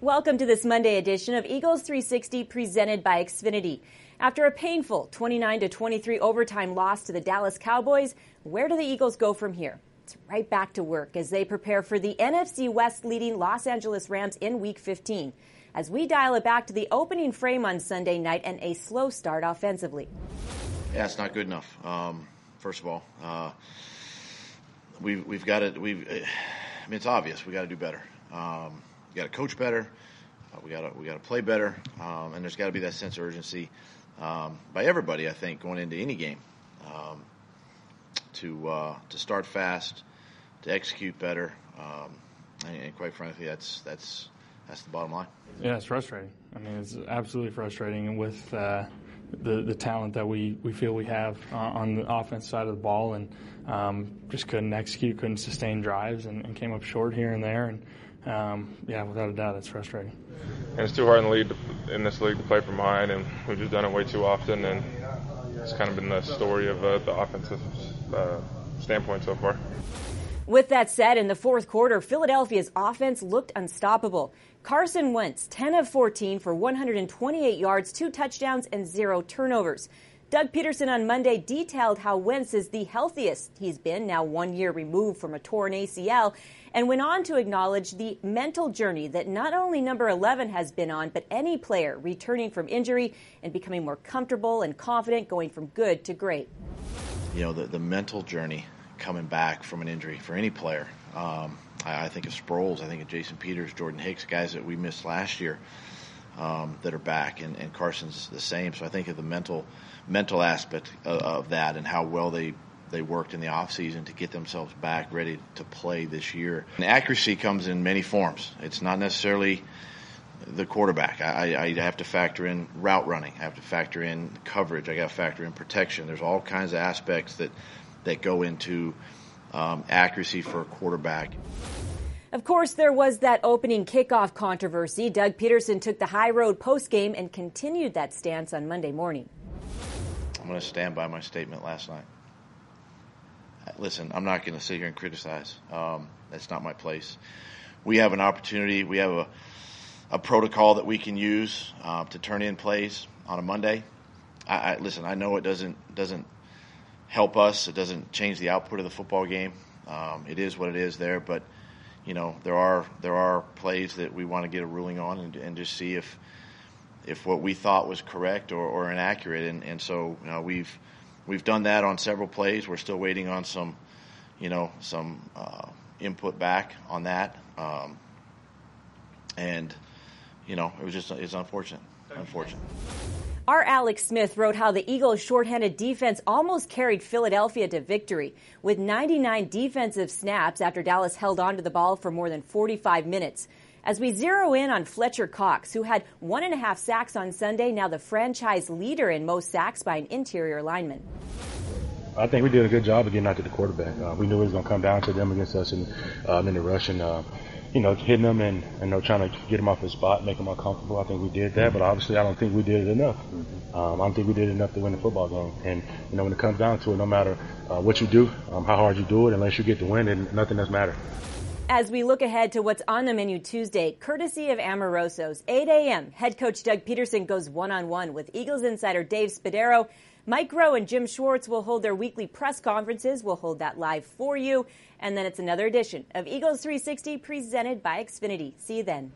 Welcome to this Monday edition of Eagles 360 presented by Xfinity. After a painful 29 to 23 overtime loss to the Dallas Cowboys, where do the Eagles go from here? It's right back to work as they prepare for the NFC West leading Los Angeles Rams in Week 15. As we dial it back to the opening frame on Sunday night and a slow start offensively. Yeah, it's not good enough. Um, first of all, uh, we've we've got to we've. I mean, it's obvious we got to do better. Um, got to coach better. Uh, we got to we got to play better, um, and there's got to be that sense of urgency um, by everybody. I think going into any game um, to uh, to start fast, to execute better, um, and, and, quite frankly, that's that's that's the bottom line. Yeah, it's frustrating. I mean, it's absolutely frustrating with. Uh, the, the talent that we, we feel we have on the offense side of the ball and um, just couldn't execute, couldn't sustain drives, and, and, came up short here and there. And um, yeah, without a doubt, it's frustrating. And it's too hard in the league to, in this league to play from behind, and we've just done it way too often. And it's kind of been the story of uh, the offensive uh, standpoint so far. With that said, in the fourth quarter, Philadelphia's offense looked unstoppable. Carson Wentz, 10 of 14 for 128 yards, two touchdowns, and zero turnovers. Doug Pederson on Monday detailed how Wentz is the healthiest he's been, now one year removed from a torn ACL, and went on to acknowledge the mental journey that not only number 11 has been on, but any player returning from injury and becoming more comfortable and confident going from good to great. You know, the, the mental journey coming back from an injury for any player. Um, I, I, think of Sproles, I think of Jason Peters, Jordan Hicks, guys that we missed last year um, that are back, and, and Carson's the same. So I think of the mental mental aspect of, of that and how well they they worked in the offseason to get themselves back ready to play this year. And accuracy comes in many forms. It's not necessarily the quarterback. I, I, have to factor in route running. I have to factor in coverage. I got to factor in protection. There's all kinds of aspects that that go into um, accuracy for a quarterback. Of course, there was that opening kickoff controversy. Doug Pederson took the high road post game and continued that stance on Monday morning. I'm going to stand by my statement last night. Listen, I'm not going to sit here and criticize. Um, that's not my place. We have an opportunity. We have a, a protocol that we can use uh, to turn in plays on a Monday. I, I, listen. I know it doesn't doesn't help us. It doesn't change the output of the football game. Um, it is what it is there, but you know there are there are plays that we want to get a ruling on and, and just see if if what we thought was correct or, or inaccurate. And, and so you know, we've we've done that on several plays. We're still waiting on some, you know, some uh, input back on that. Um, and you know, it was just it's unfortunate. Unfortunate. Our Alex Smith wrote how the Eagles' shorthanded defense almost carried Philadelphia to victory with 99 defensive snaps after Dallas held on to the ball for more than 45 minutes. As we zero in on Fletcher Cox, who had one and a half sacks on Sunday, now the franchise leader in most sacks by an interior lineman. I think we did a good job of getting after the quarterback. Uh, we knew it was going to come down to them against us and uh, in the rush and, uh, you know, hitting them and, and you know, trying to get them off his spot, make them uncomfortable. I think we did that, but obviously I don't think we did it enough. Um, I don't think we did enough to win the football game. And, you know, when it comes down to it, no matter uh, what you do, um, how hard you do it, unless you get the win, then nothing else matters. As we look ahead to what's on the menu Tuesday, courtesy of Amoroso's, 8 a.m., head coach Doug Pederson goes one on one with Eagles insider Dave Spadaro. Mike Groh and Jim Schwartz will hold their weekly press conferences. We'll hold that live for you. And then it's another edition of Eagles 360 presented by Xfinity. See you then.